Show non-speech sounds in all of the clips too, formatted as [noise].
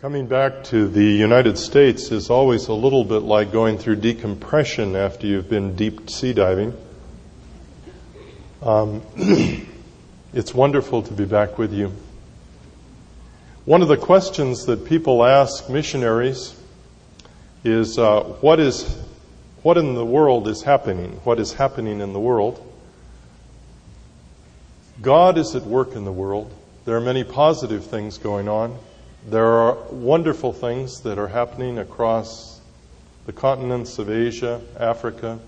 Coming back to the United States is always a little bit like going through decompression after you've been deep sea diving. Um, [clears throat] it's wonderful to be back with you. One of the questions that people ask missionaries is uh, what is what in the world is happening? What is happening in the world? God is at work in the world. There are many positive things going on. There are wonderful things that are happening across the continents of Asia, Africa.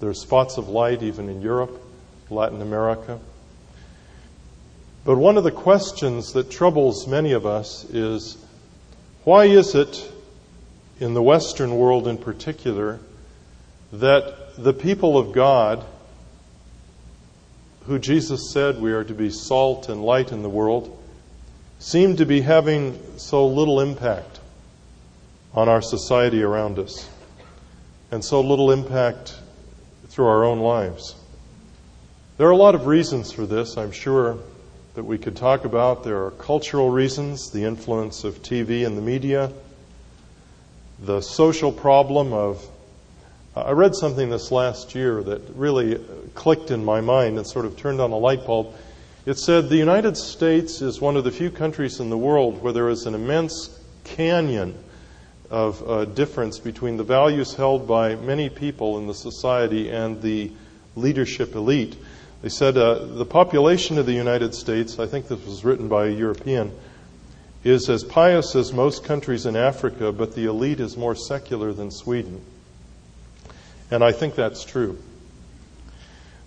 There are spots of light even in Europe, Latin America. But one of the questions that troubles many of us is why is it, in the Western world in particular, that the people of God, who Jesus said we are to be salt and light in the world, seem to be having so little impact on our society around us and so little impact through our own lives. There are a lot of reasons for this, I'm sure, that we could talk about. There are cultural reasons, the influence of TV and the media, the social problem of. I read something this last year that really clicked in my mind and sort of turned on a light bulb. It said the United States is one of the few countries in the world where there is an immense canyon of uh, difference between the values held by many people in the society and the leadership elite. They said uh, the population of the United States, I think this was written by a European, is as pious as most countries in Africa, but the elite is more secular than Sweden. And I think that's true.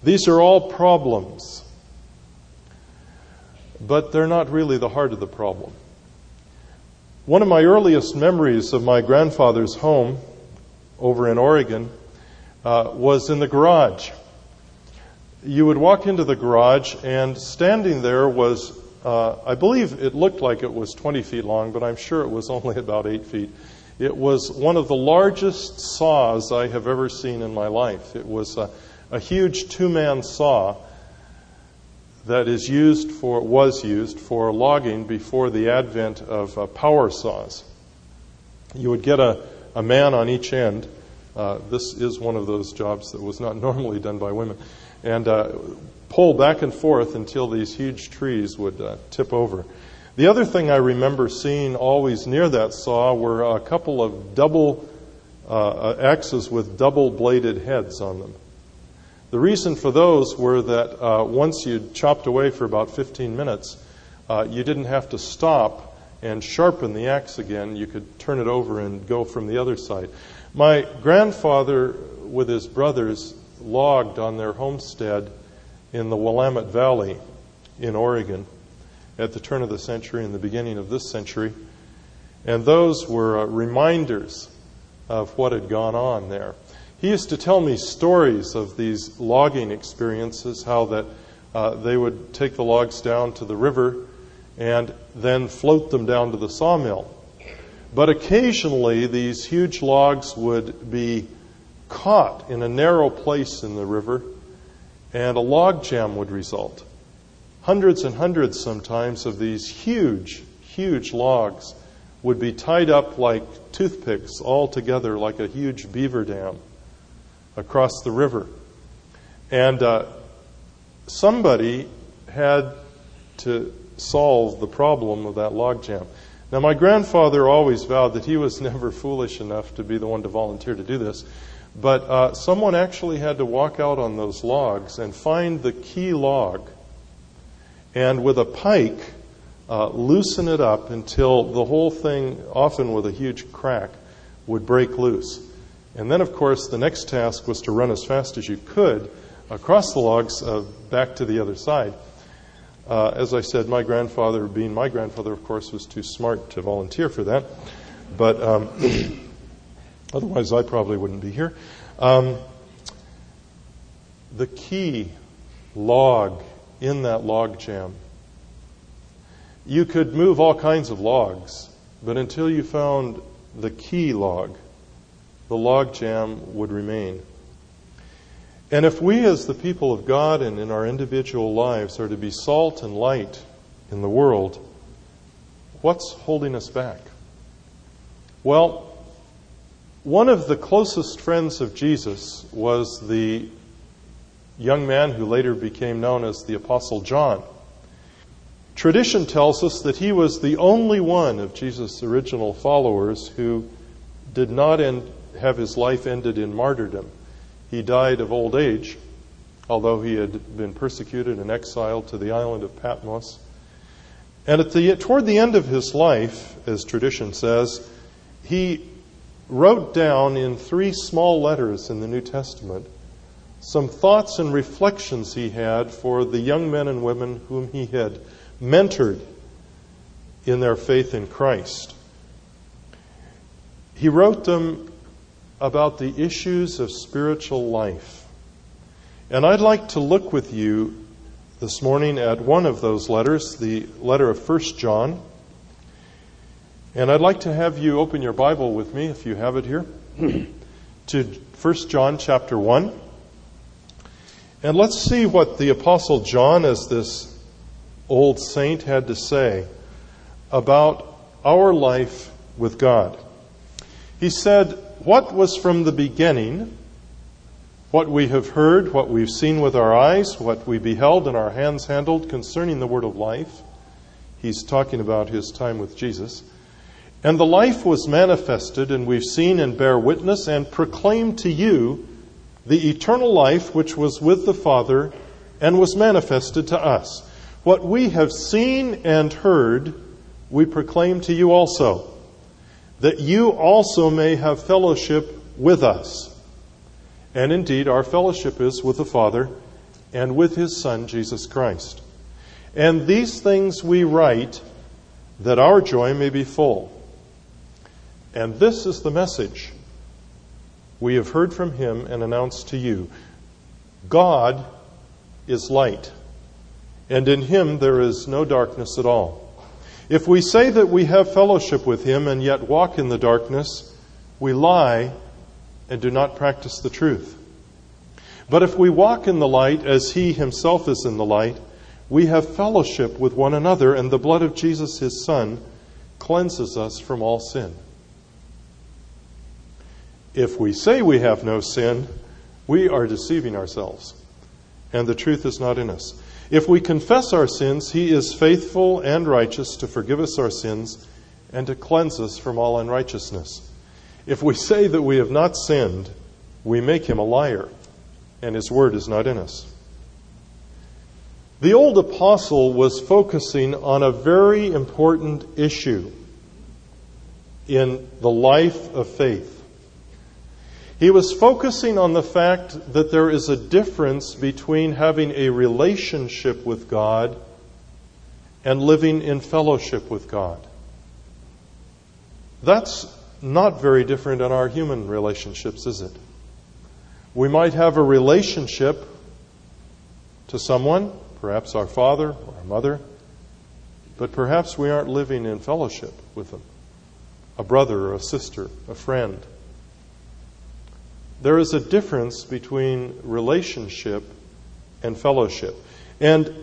These are all problems but they're not really the heart of the problem. One of my earliest memories of my grandfather's home over in Oregon uh, was in the garage. You would walk into the garage, and standing there was, uh, I believe it looked like it was 20 feet long, but I'm sure it was [laughs] only about 8 feet. It was one of the largest saws I have ever seen in my life. It was a, a huge two man saw that is used for, was used for logging before the advent of uh, power saws. You would get a, a man on each end. Uh, this is one of those jobs that was not [laughs] normally done by women. And uh, pull back and forth until these huge trees would uh, tip over. The other thing I remember seeing always near that saw were a couple of double uh, axes with double bladed heads on them. The reason for those were that uh, once you'd chopped away for about 15 minutes, uh, you didn't have to stop and sharpen the axe again. You could turn it over and go from the other side. My grandfather, with his brothers, logged on their homestead in the Willamette Valley in Oregon at the turn of the century and the beginning of this century. And those were uh, reminders of what had gone on there. He used to tell me stories of these logging experiences, how that uh, they would take the logs down to the river and then float them down to the sawmill. But occasionally, these huge logs would be caught in a narrow place in the river, and a log jam would result. Hundreds and hundreds sometimes of these huge, huge logs would be tied up like toothpicks all together, like a huge beaver dam across the river. And uh, somebody had to solve the problem of that logjam. Now, my grandfather always vowed that he was [laughs] never foolish enough to be the one to volunteer to do this, but uh, someone actually had to walk out on those logs and find the key log and with a pike uh, loosen it up until the whole thing, often with a huge crack, would break loose. And then, of course, the next task was to run as fast as you could across the logs uh, back to the other side. Uh, as I said, my grandfather, being my grandfather, of course, was too smart to volunteer for that. But um, [coughs] otherwise, I probably wouldn't be here. Um, the key log in that log jam, you could move all kinds of logs, but until you found the key log, the logjam would remain. And if we, as the people of God and in our individual lives, are to be salt and light in the world, what's holding us back? Well, one of the closest friends of Jesus was the young man who later became known as the Apostle John. Tradition tells us that he was the only one of Jesus' original followers who did not end, have his life ended in martyrdom. He died of old age, although he had been persecuted and exiled to the island of Patmos. And at the, toward the end of his life, as tradition says, he wrote down in three small letters in the New Testament some thoughts and reflections he had for the young men and women whom he had mentored in their faith in Christ. He wrote them about the issues of spiritual life. And I'd like to look with you this morning at one of those letters, the letter of 1 John. And I'd like to have you open your Bible with me, if you have it here, [clears throat] to 1 John chapter 1. And let's see what the Apostle John, as this old saint, had to say about our life with God. He said, What was from the beginning, what we have heard, what we've seen with our eyes, what we beheld and our hands handled concerning the word of life. He's talking about his time with Jesus and the life was manifested, and we've seen and bear witness and proclaim to you the eternal life which was with the Father and was manifested to us. What we have seen and heard, we proclaim to you also, that you also may have fellowship with us. And indeed, our fellowship is with the Father and with His Son, Jesus Christ. And these things we write that our joy may be full. And this is the message we have heard from him and announced to you God is light, and in him there is no darkness at all. If we say that we have fellowship with him and yet walk in the darkness, we lie and do not practice the truth. But if we walk in the light as he himself is in the light, we have fellowship with one another, and the blood of Jesus his Son cleanses us from all sin. If we say we have no sin, we are deceiving ourselves, and the truth is not in us. If we confess our sins, He is faithful and righteous to forgive us our sins and to cleanse us from all unrighteousness. If we say that we have not sinned, we make Him a liar, and His word is not in us. The old apostle was focusing on a very important issue in the life of faith. He was focusing on the fact that there is a difference between having a relationship with God and living in fellowship with God. That's not very different in our human relationships, is it? We might have a relationship to someone, perhaps our father or our mother, but perhaps we aren't living in fellowship with them. A brother or a sister, a friend. There is a difference between relationship and fellowship. And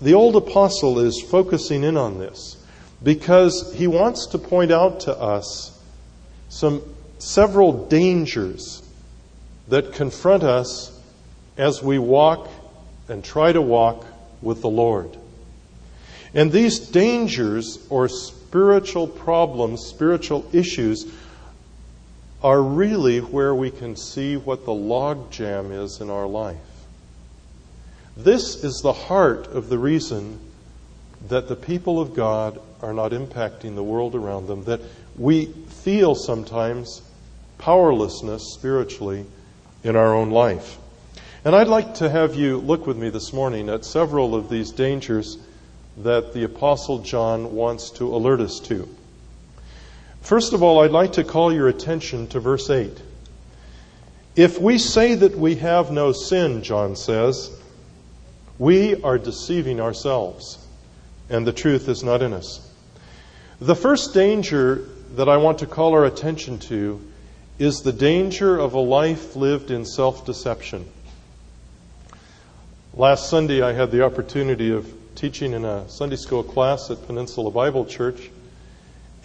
the old apostle is focusing in on this because he wants to point out to us some several dangers that confront us as we walk and try to walk with the Lord. And these dangers or spiritual problems, spiritual issues, are really where we can see what the logjam is in our life. This is the heart of the reason that the people of God are not impacting the world around them, that we feel sometimes powerlessness spiritually in our own life. And I'd like to have you look with me this morning at several of these dangers that the Apostle John wants to alert us to. First of all, I'd like to call your attention to verse 8. If we say that we have no sin, John says, we are deceiving ourselves, and the truth is not in us. The first danger that I want to call our attention to is the danger of a life lived in self deception. Last Sunday, I had the opportunity of teaching in a Sunday school class at Peninsula Bible Church.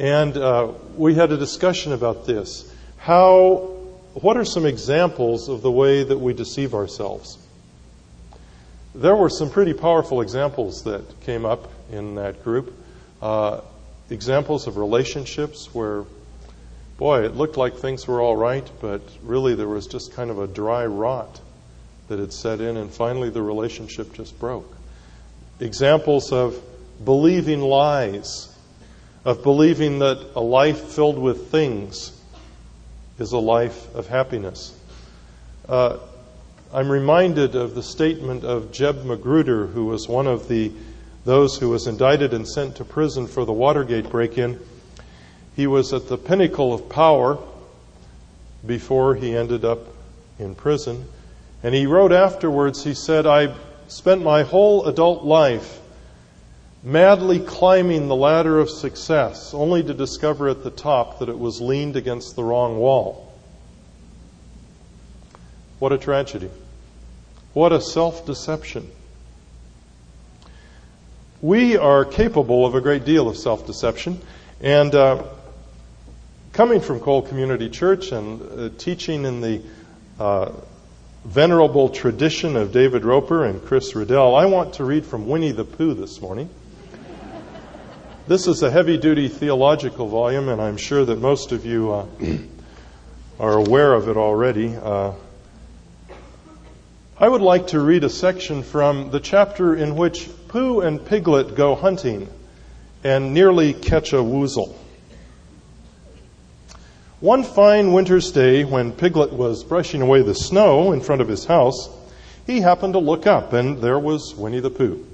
And uh, we had a discussion about this. How, what are some examples of the way that we deceive ourselves? There were some pretty powerful examples that came up in that group. Uh, examples of relationships where, boy, it looked like things were all right, but really there was just kind of a dry rot that had set in, and finally the relationship just broke. Examples of believing lies, of believing that a life filled with things is a life of happiness. Uh, I'm reminded of the statement of Jeb Magruder, who was one of the those who was indicted and sent to prison for the Watergate break-in. He was at the pinnacle of power before he ended up in prison. And he wrote afterwards, he said, I spent my whole adult life madly climbing the ladder of success, only to discover at the top that it was leaned against the wrong wall. What a tragedy. What a self deception. We are capable of a great deal of self deception. And uh, coming from Cole Community Church and uh, teaching in the uh, venerable tradition of David Roper and Chris Riddell, I want to read from Winnie the Pooh this morning. This is a heavy duty theological volume, and I'm sure that most of you uh, [clears throat] are aware of it already. Uh, I would like to read a section from the chapter in which Pooh and Piglet go hunting and nearly catch a woozle. One fine winter's day, when Piglet was brushing away the snow in front of his house, he happened to look up, and there was Winnie the Pooh.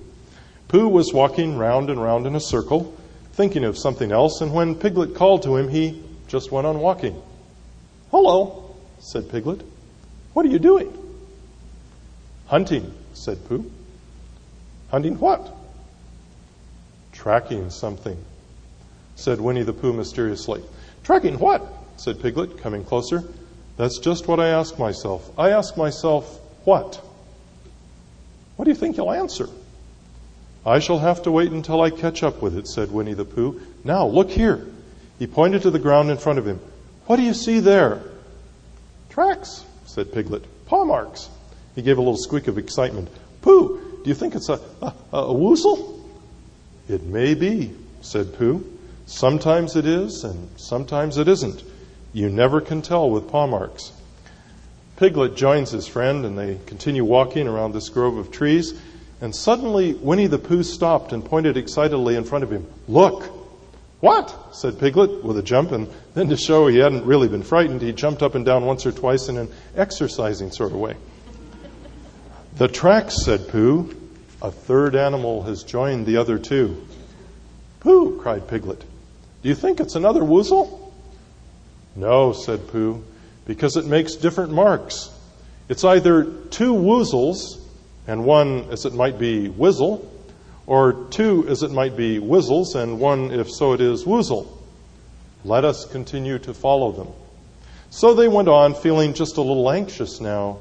Pooh was walking round and round in a circle, thinking of something else, and when Piglet called to him, he just went on walking. Hello, said Piglet. What are you doing? Hunting, said Pooh. Hunting what? Tracking something, said Winnie the Pooh mysteriously. Tracking what? said Piglet, coming closer. That's just what I ask myself. I ask myself, what? What do you think you'll answer? I shall have to wait until I catch up with it, said Winnie the Pooh. Now, look here. He pointed to the ground in front of him. What do you see there? Tracks, said Piglet. Paw marks. He gave a little squeak of excitement. Pooh, do you think it's a, a, a woozle? It may be, said Pooh. Sometimes it is, and sometimes it isn't. You never can tell with paw marks. Piglet joins his friend, and they continue walking around this grove of trees. And suddenly, Winnie the Pooh stopped and pointed excitedly in front of him. Look! What? said Piglet with a jump, and then to show he hadn't really been frightened, he jumped up and down once or twice in an exercising sort of way. The tracks, said Pooh. A third animal has joined the other two. Pooh, cried Piglet. Do you think it's another woozle? No, said Pooh, because it makes different marks. It's either two woozles and one as it might be wizzle, or two as it might be wizzles, and one, if so it is, woozle. Let us continue to follow them. So they went on, feeling just a little anxious now,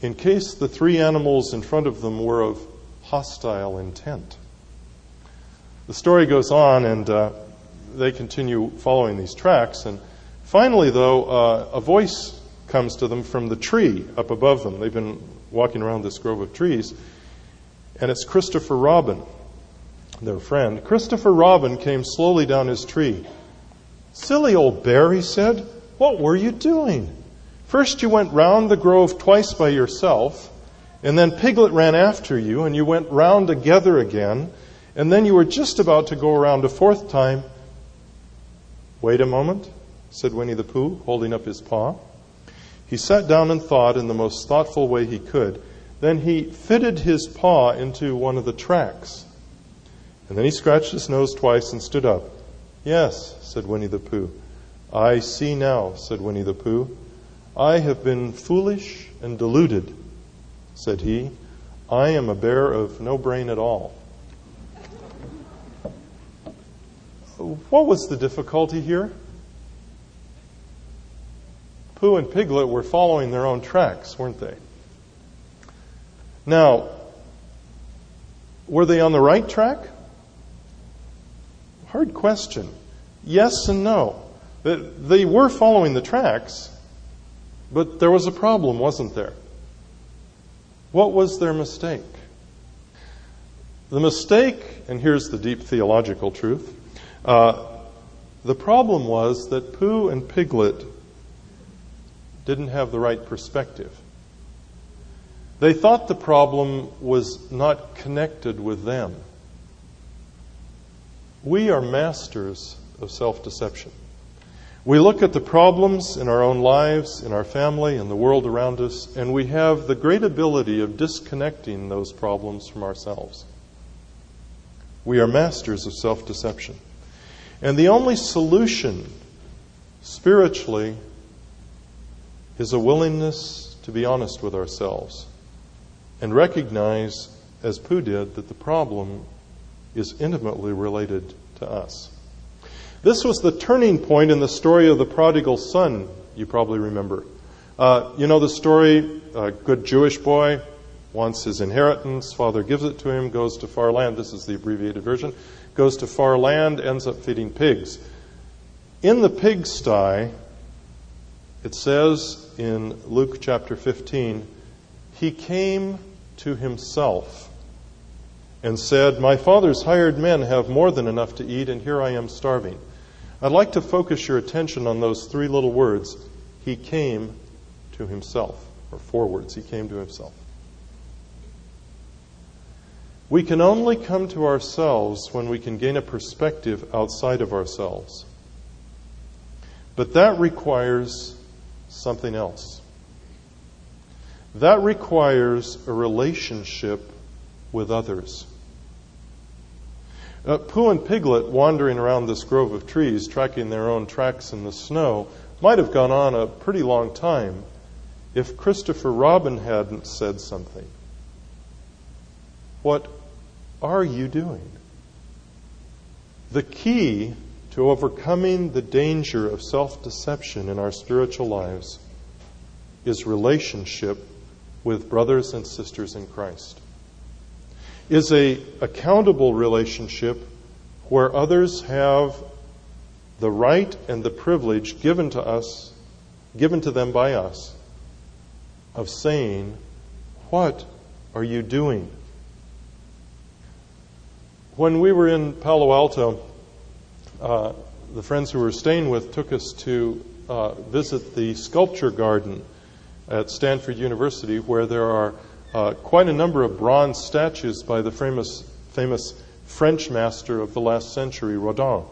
in case the three animals in front of them were of hostile intent. The story goes on, and uh, they continue following these tracks. And finally, though, uh, a voice comes to them from the tree up above them. They've been walking around this grove of trees. And it's Christopher Robin, their friend. Christopher Robin came slowly down his tree. Silly old bear, he said. What were you doing? First, you went round the grove twice by yourself, and then Piglet ran after you, and you went round together again, and then you were just about to go around a fourth time. Wait a moment, said Winnie the Pooh, holding up his paw. He sat down and thought in the most thoughtful way he could. Then he fitted his paw into one of the tracks. And then he scratched his nose twice and stood up. Yes, said Winnie the Pooh. I see now, said Winnie the Pooh. I have been foolish and deluded, said he. I am a bear of no brain at all. What was the difficulty here? Pooh and Piglet were following their own tracks, weren't they? Now, were they on the right track? Hard question. Yes and no. They were following the tracks, but there was a problem, wasn't there? What was their mistake? The mistake, and here's the deep theological truth uh, the problem was that Pooh and Piglet didn't have the right perspective. They thought the problem was not connected with them. We are masters of self deception. We look at the problems in our own lives, in our family, in the world around us, and we have the great ability of disconnecting those problems from ourselves. We are masters of self deception. And the only solution spiritually is a willingness to be honest with ourselves and recognize, as Pooh did, that the problem is intimately related to us. This was the turning point in the story of the prodigal son, you probably remember. Uh, you know the story, a good Jewish boy wants his inheritance, father gives it to him, goes to far land. This is the abbreviated version. Goes to far land, ends up feeding pigs. In the pigsty, it says in Luke chapter 15, he came to himself and said, My father's hired men have more than enough to eat, and here I am starving. I'd like to focus your attention on those three little words. He came to himself, or four words. He came to himself. We can only come to ourselves when we can gain a perspective outside of ourselves. But that requires something else. That requires a relationship with others. Uh, Pooh and Piglet, wandering around this grove of trees, tracking their own tracks in the snow, might have gone on a pretty long time if Christopher Robin hadn't said something. What are you doing? The key to overcoming the danger of self deception in our spiritual lives is relationship with brothers and sisters in Christ. Is a accountable relationship where others have the right and the privilege given to us, given to them by us, of saying, What are you doing? When we were in Palo Alto, uh, the friends who were staying with took us to uh, visit the sculpture garden at Stanford University, where there are uh, quite a number of bronze statues by the famous, famous French master of the last century, Rodin.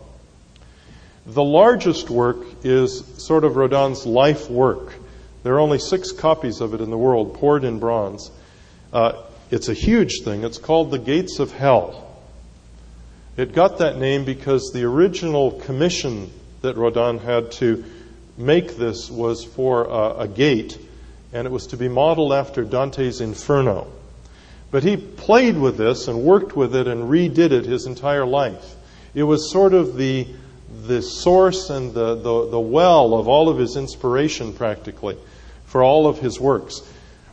The largest work is sort of Rodin's life work. There are only six copies of it in the world, poured in bronze. Uh, it's a huge thing. It's called The Gates of Hell. It got that name because the original commission that Rodin had to make this was for a, a gate, and it was to be modeled after Dante's Inferno. But he played with this and worked with it and redid it his entire life. It was sort of the, the source and the, the, the well of all of his inspiration, practically, for all of his works.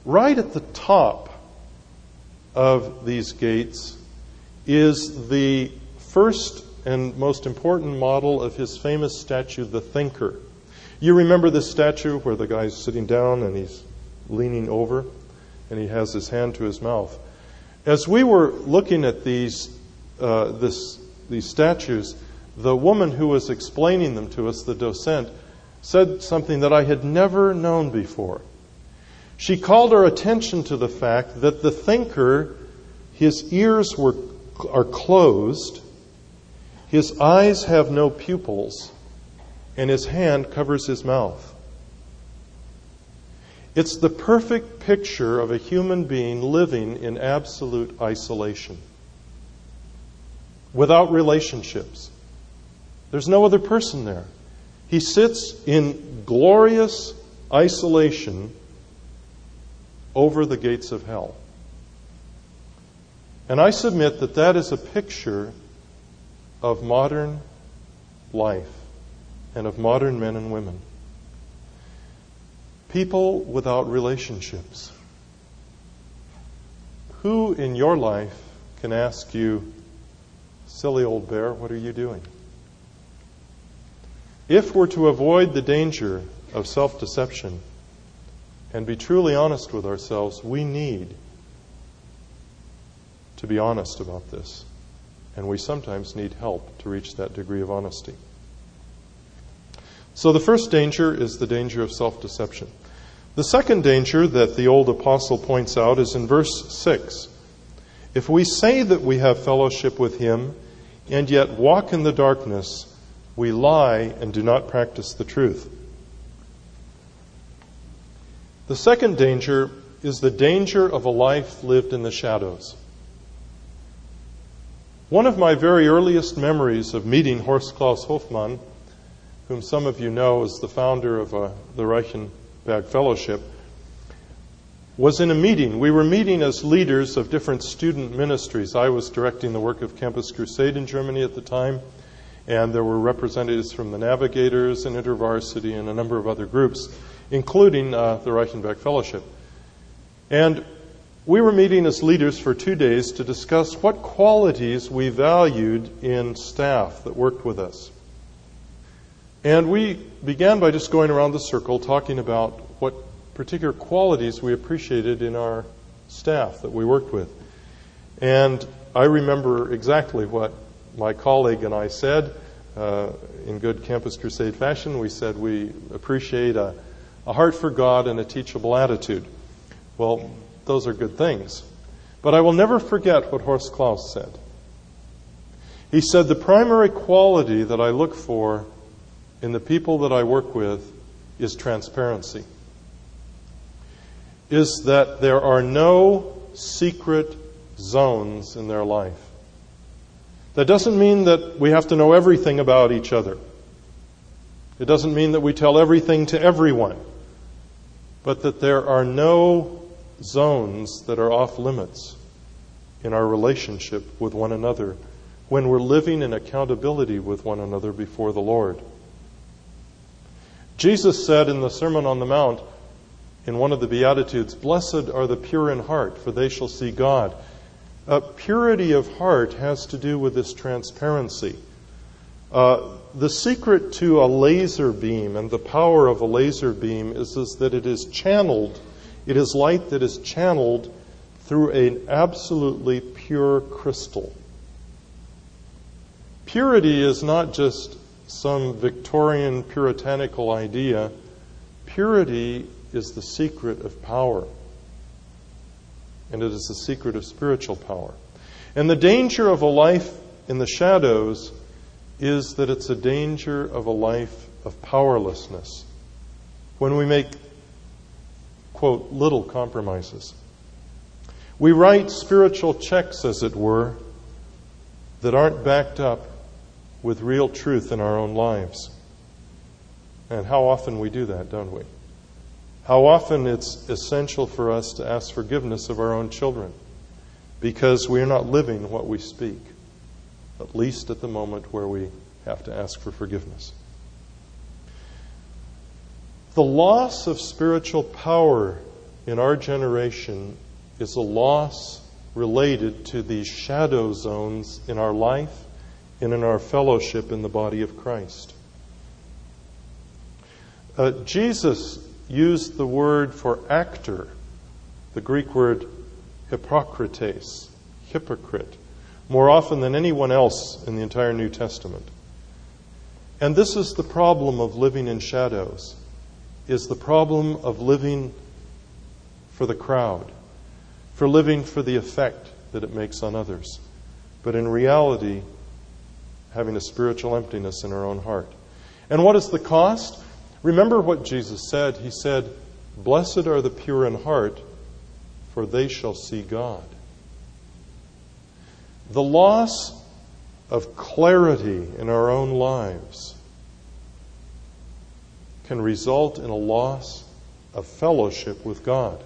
Right at the top of these gates is the first and most important model of his famous statue, The Thinker. You remember this statue where the guy's sitting down and he's leaning over and he has his hand to his mouth. As we were looking at these, uh, this, these statues, the woman who was explaining them to us, the docent, said something that I had never known before. She called our attention to the fact that the thinker, his ears were, are closed, his eyes have no pupils, and his hand covers his mouth. It's the perfect picture of a human being living in absolute isolation, without relationships. There's no other person there. He sits in glorious isolation over the gates of hell. And I submit that that is a picture of modern life and of modern men and women. People without relationships. Who in your life can ask you, silly old bear, what are you doing? if we're to avoid the danger of self deception and be truly honest with ourselves, we need to be honest about this. And we sometimes need help to reach that degree of honesty. So the first danger is the danger of self deception. The second danger that the old apostle points out is in verse 6. If we say that we have fellowship with him and yet walk in the darkness, we lie and do not practice the truth. The second danger is the danger of a life lived in the shadows. One of my very earliest memories of meeting Horst Klaus Hofmann, whom some of you know as the founder of uh, the Reichenbach Fellowship, was in a meeting. We were meeting as leaders of different student ministries. I was directing the work of Campus Crusade in Germany at the time, and there were representatives from the Navigators and InterVarsity and a number of other groups, including uh, the Reichenbach Fellowship. And we were meeting as leaders for two days to discuss what qualities we valued in staff that worked with us. And we began by just going around the circle talking about what particular qualities we appreciated in our staff that we worked with. And I remember exactly what my colleague and I said uh, in good Campus Crusade fashion. We said we appreciate a, a heart for God and a teachable attitude. Well, those are good things. But I will never forget what Horst Klaus said. He said, The primary quality that I look for in the people that I work with is transparency. Is that there are no secret zones in their life. That doesn't mean that we have to know everything about each other. It doesn't mean that we tell everything to everyone. But that there are no zones that are off limits in our relationship with one another when we're living in accountability with one another before the Lord. Jesus said in the Sermon on the Mount, in one of the Beatitudes, Blessed are the pure in heart, for they shall see God. Uh, purity of heart has to do with this transparency. Uh, the secret to a laser beam and the power of a laser beam is, is that it is channeled it is light that is channeled through an absolutely pure crystal. Purity is not just some Victorian puritanical idea. Purity is the secret of power. And it is the secret of spiritual power. And the danger of a life in the shadows is that it's a danger of a life of powerlessness. When we make quote, little compromises. We write spiritual checks, as it were, that aren't backed up with real truth in our own lives. And how often we do that, don't we? How often it's essential for us to ask forgiveness of our own children because we are not living what we speak, at least at the moment where we have to ask for forgiveness. The loss of spiritual power in our generation is a loss related to these shadow zones in our life and in our fellowship in the body of Christ. Uh, Jesus used the word for actor, the Greek word hypocrites, hypocrite, more often than anyone else in the entire New Testament. And this is the problem of living in shadows is the problem of living for the crowd, for living for the effect that it makes on others, but in reality, having a spiritual emptiness in our own heart. And what is the cost? Remember what Jesus said. He said, Blessed are the pure in heart, for they shall see God. The loss of clarity in our own lives can result in a loss of fellowship with God.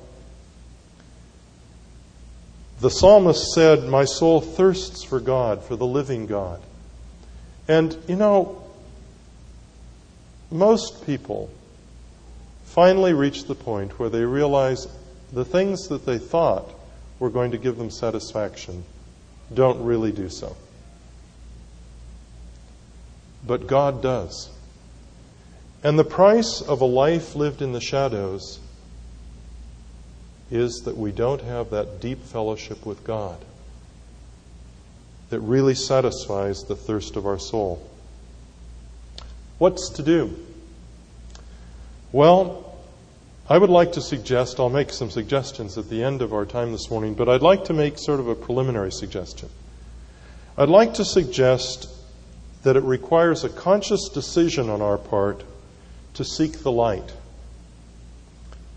The psalmist said, My soul thirsts for God, for the living God. And, you know, most people finally reach the point where they realize the things that they thought were going to give them satisfaction don't really do so. But God does. And the price of a life lived in the shadows is that we don't have that deep fellowship with God that really satisfies the thirst of our soul. What's to do? Well, I would like to suggest, I'll make some suggestions at the end of our time this morning, but I'd like to make sort of a preliminary suggestion. I'd like to suggest that it requires a conscious decision on our part to seek the light,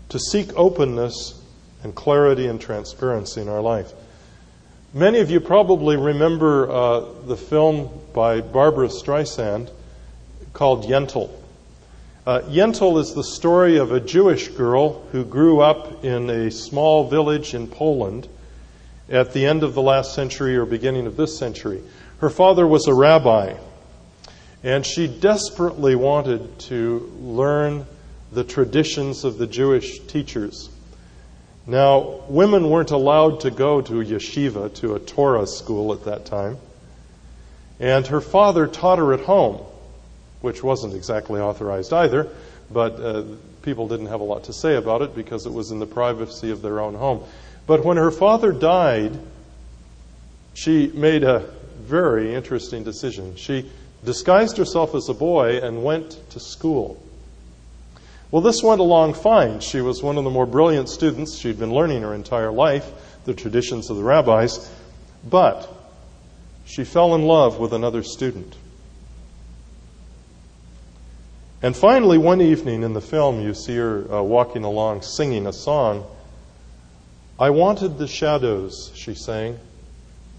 to seek openness and clarity and transparency in our life. Many of you probably remember uh, the film by Barbra Streisand called Yentl. Uh, Yentl is the story of a Jewish girl who grew up in a small village in Poland at the end of the last century or beginning of this century. Her father was a rabbi, and she desperately wanted to learn the traditions of the Jewish teachers. Now, women weren't allowed to go to yeshiva, to a Torah school at that time. And her father taught her at home, which wasn't exactly authorized either, but uh, people didn't have a lot to say about it because it was in the privacy of their own home. But when her father died, she made a very interesting decision. She disguised herself as a boy and went to school. Well, this went along fine. She was one of the more brilliant students. She'd been learning her entire life the traditions of the rabbis, but she fell in love with another student. And finally, one evening in the film, you see her uh, walking along singing a song. I wanted the shadows, she sang.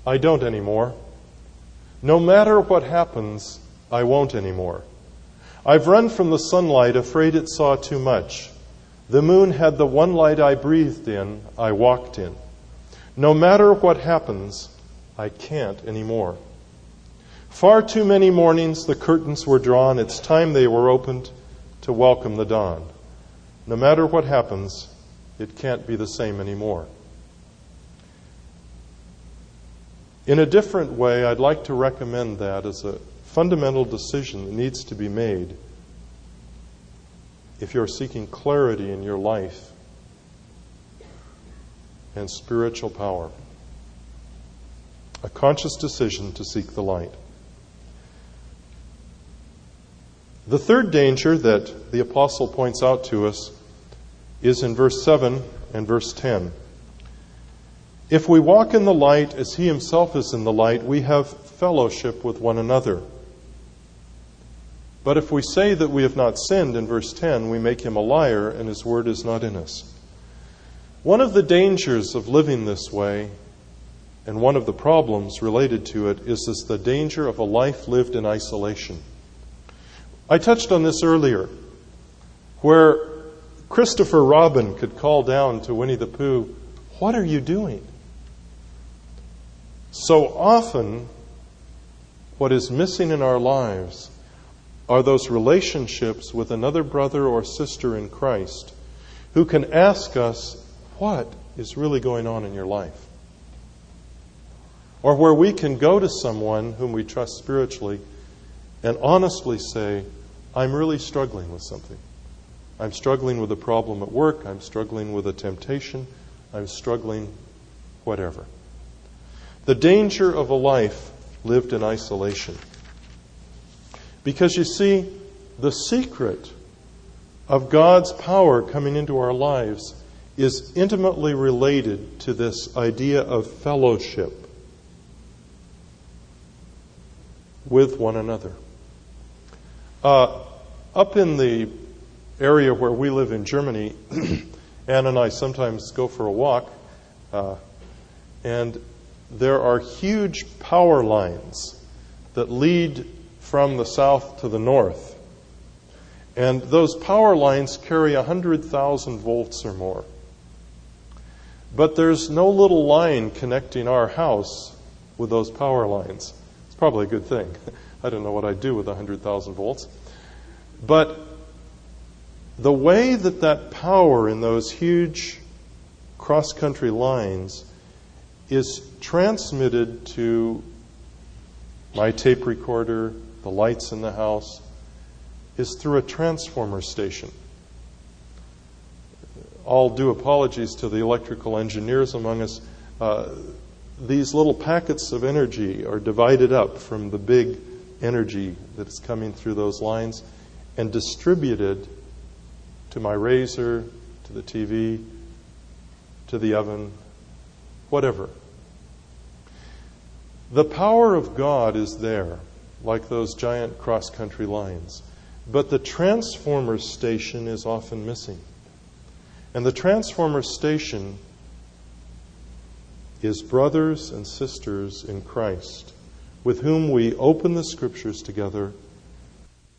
I don't anymore. No matter what happens, I won't anymore. I've run from the sunlight, afraid it saw too much. The moon had the one light I breathed in, I walked in. No matter what happens, I can't anymore. Far too many mornings the curtains were drawn, it's time they were opened to welcome the dawn. No matter what happens, it can't be the same anymore. In a different way, I'd like to recommend that as a fundamental decision that needs to be made if you're seeking clarity in your life and spiritual power. A conscious decision to seek the light. The third danger that the apostle points out to us is in verse 7 and verse 10. If we walk in the light as he himself is in the light, we have fellowship with one another. But if we say that we have not sinned, in verse 10, we make him a liar and his word is not in us. One of the dangers of living this way, and one of the problems related to it, is this, the danger of a life lived in isolation. I touched on this earlier, where Christopher Robin could call down to Winnie the Pooh, What are you doing? So often, what is missing in our lives are those relationships with another brother or sister in Christ who can ask us, What is really going on in your life? Or where we can go to someone whom we trust spiritually and honestly say, I'm really struggling with something. I'm struggling with a problem at work. I'm struggling with a temptation. I'm struggling whatever. The danger of a life lived in isolation. Because you see, the secret of God's power coming into our lives is intimately related to this idea of fellowship with one another. Uh, up in the area where we live in Germany, [clears throat] Anne and I sometimes go for a walk, uh, and there are huge power lines that lead from the south to the north. And those power lines carry 100,000 volts or more. But there's no little line connecting our house with those power lines. It's probably a good thing. [laughs] I don't know what I'd do with 100,000 volts. But the way that that power in those huge cross country lines is transmitted to my tape recorder, the lights in the house, is through a transformer station. All due apologies to the electrical engineers among us. Uh, these little packets of energy are divided up from the big energy that is coming through those lines and distributed to my razor, to the TV, to the oven, whatever. The power of God is there, like those giant cross country lines, but the transformer station is often missing. And the transformer station is brothers and sisters in Christ with whom we open the scriptures together,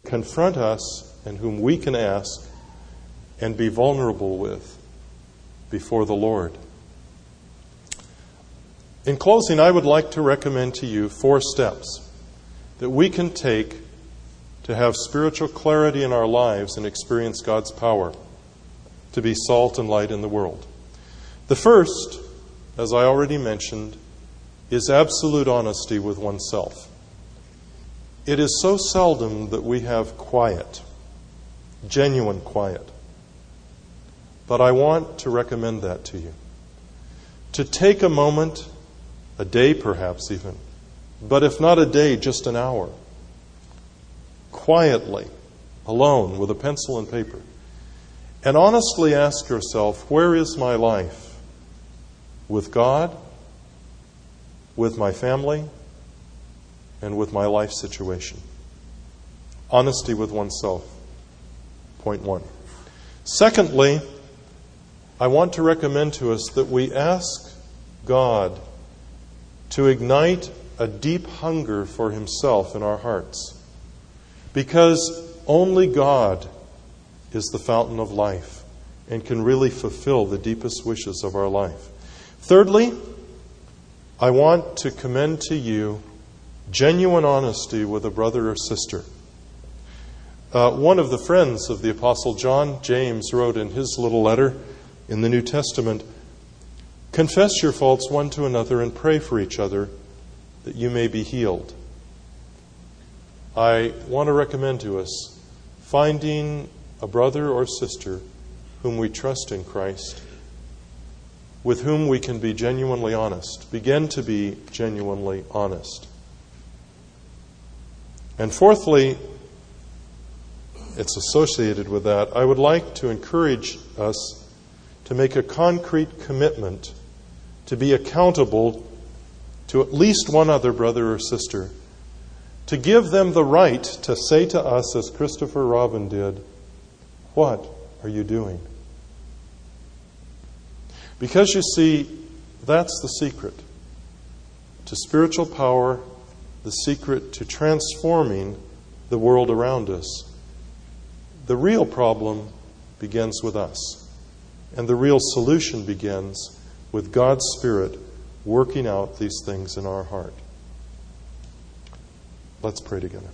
confront us, and whom we can ask and be vulnerable with before the Lord. In closing, I would like to recommend to you four steps that we can take to have spiritual clarity in our lives and experience God's power to be salt and light in the world. The first, as I already mentioned, is absolute honesty with oneself. It is so seldom that we have quiet, genuine quiet. But I want to recommend that to you. To take a moment, a day perhaps even, but if not a day, just an hour, quietly, alone, with a pencil and paper, and honestly ask yourself, where is my life? With God? with my family and with my life situation. Honesty with oneself. Point one. Secondly, I want to recommend to us that we ask God to ignite a deep hunger for Himself in our hearts. Because only God is the fountain of life and can really fulfill the deepest wishes of our life. Thirdly, I want to commend to you genuine honesty with a brother or sister. Uh, one of the friends of the Apostle John, James, wrote in his little letter in the New Testament Confess your faults one to another and pray for each other that you may be healed. I want to recommend to us finding a brother or sister whom we trust in Christ with whom we can be genuinely honest. Begin to be genuinely honest. And fourthly, it's associated with that, I would like to encourage us to make a concrete commitment to be accountable to at least one other brother or sister, to give them the right to say to us, as Christopher Robin did, What are you doing? Because you see, that's the secret to spiritual power, the secret to transforming the world around us. The real problem begins with us, and the real solution begins with God's Spirit working out these things in our heart. Let's pray together.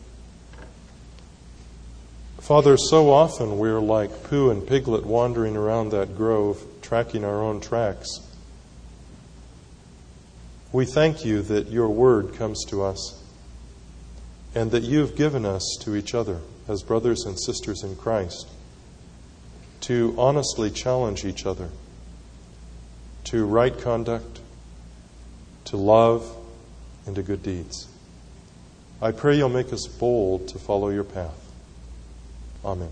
Father, so often we're like Pooh and Piglet wandering around that grove, tracking our own tracks. We thank you that your word comes to us and that you've given us to each other as brothers and sisters in Christ to honestly challenge each other to right conduct, to love, and to good deeds. I pray you'll make us bold to follow your path. Amen.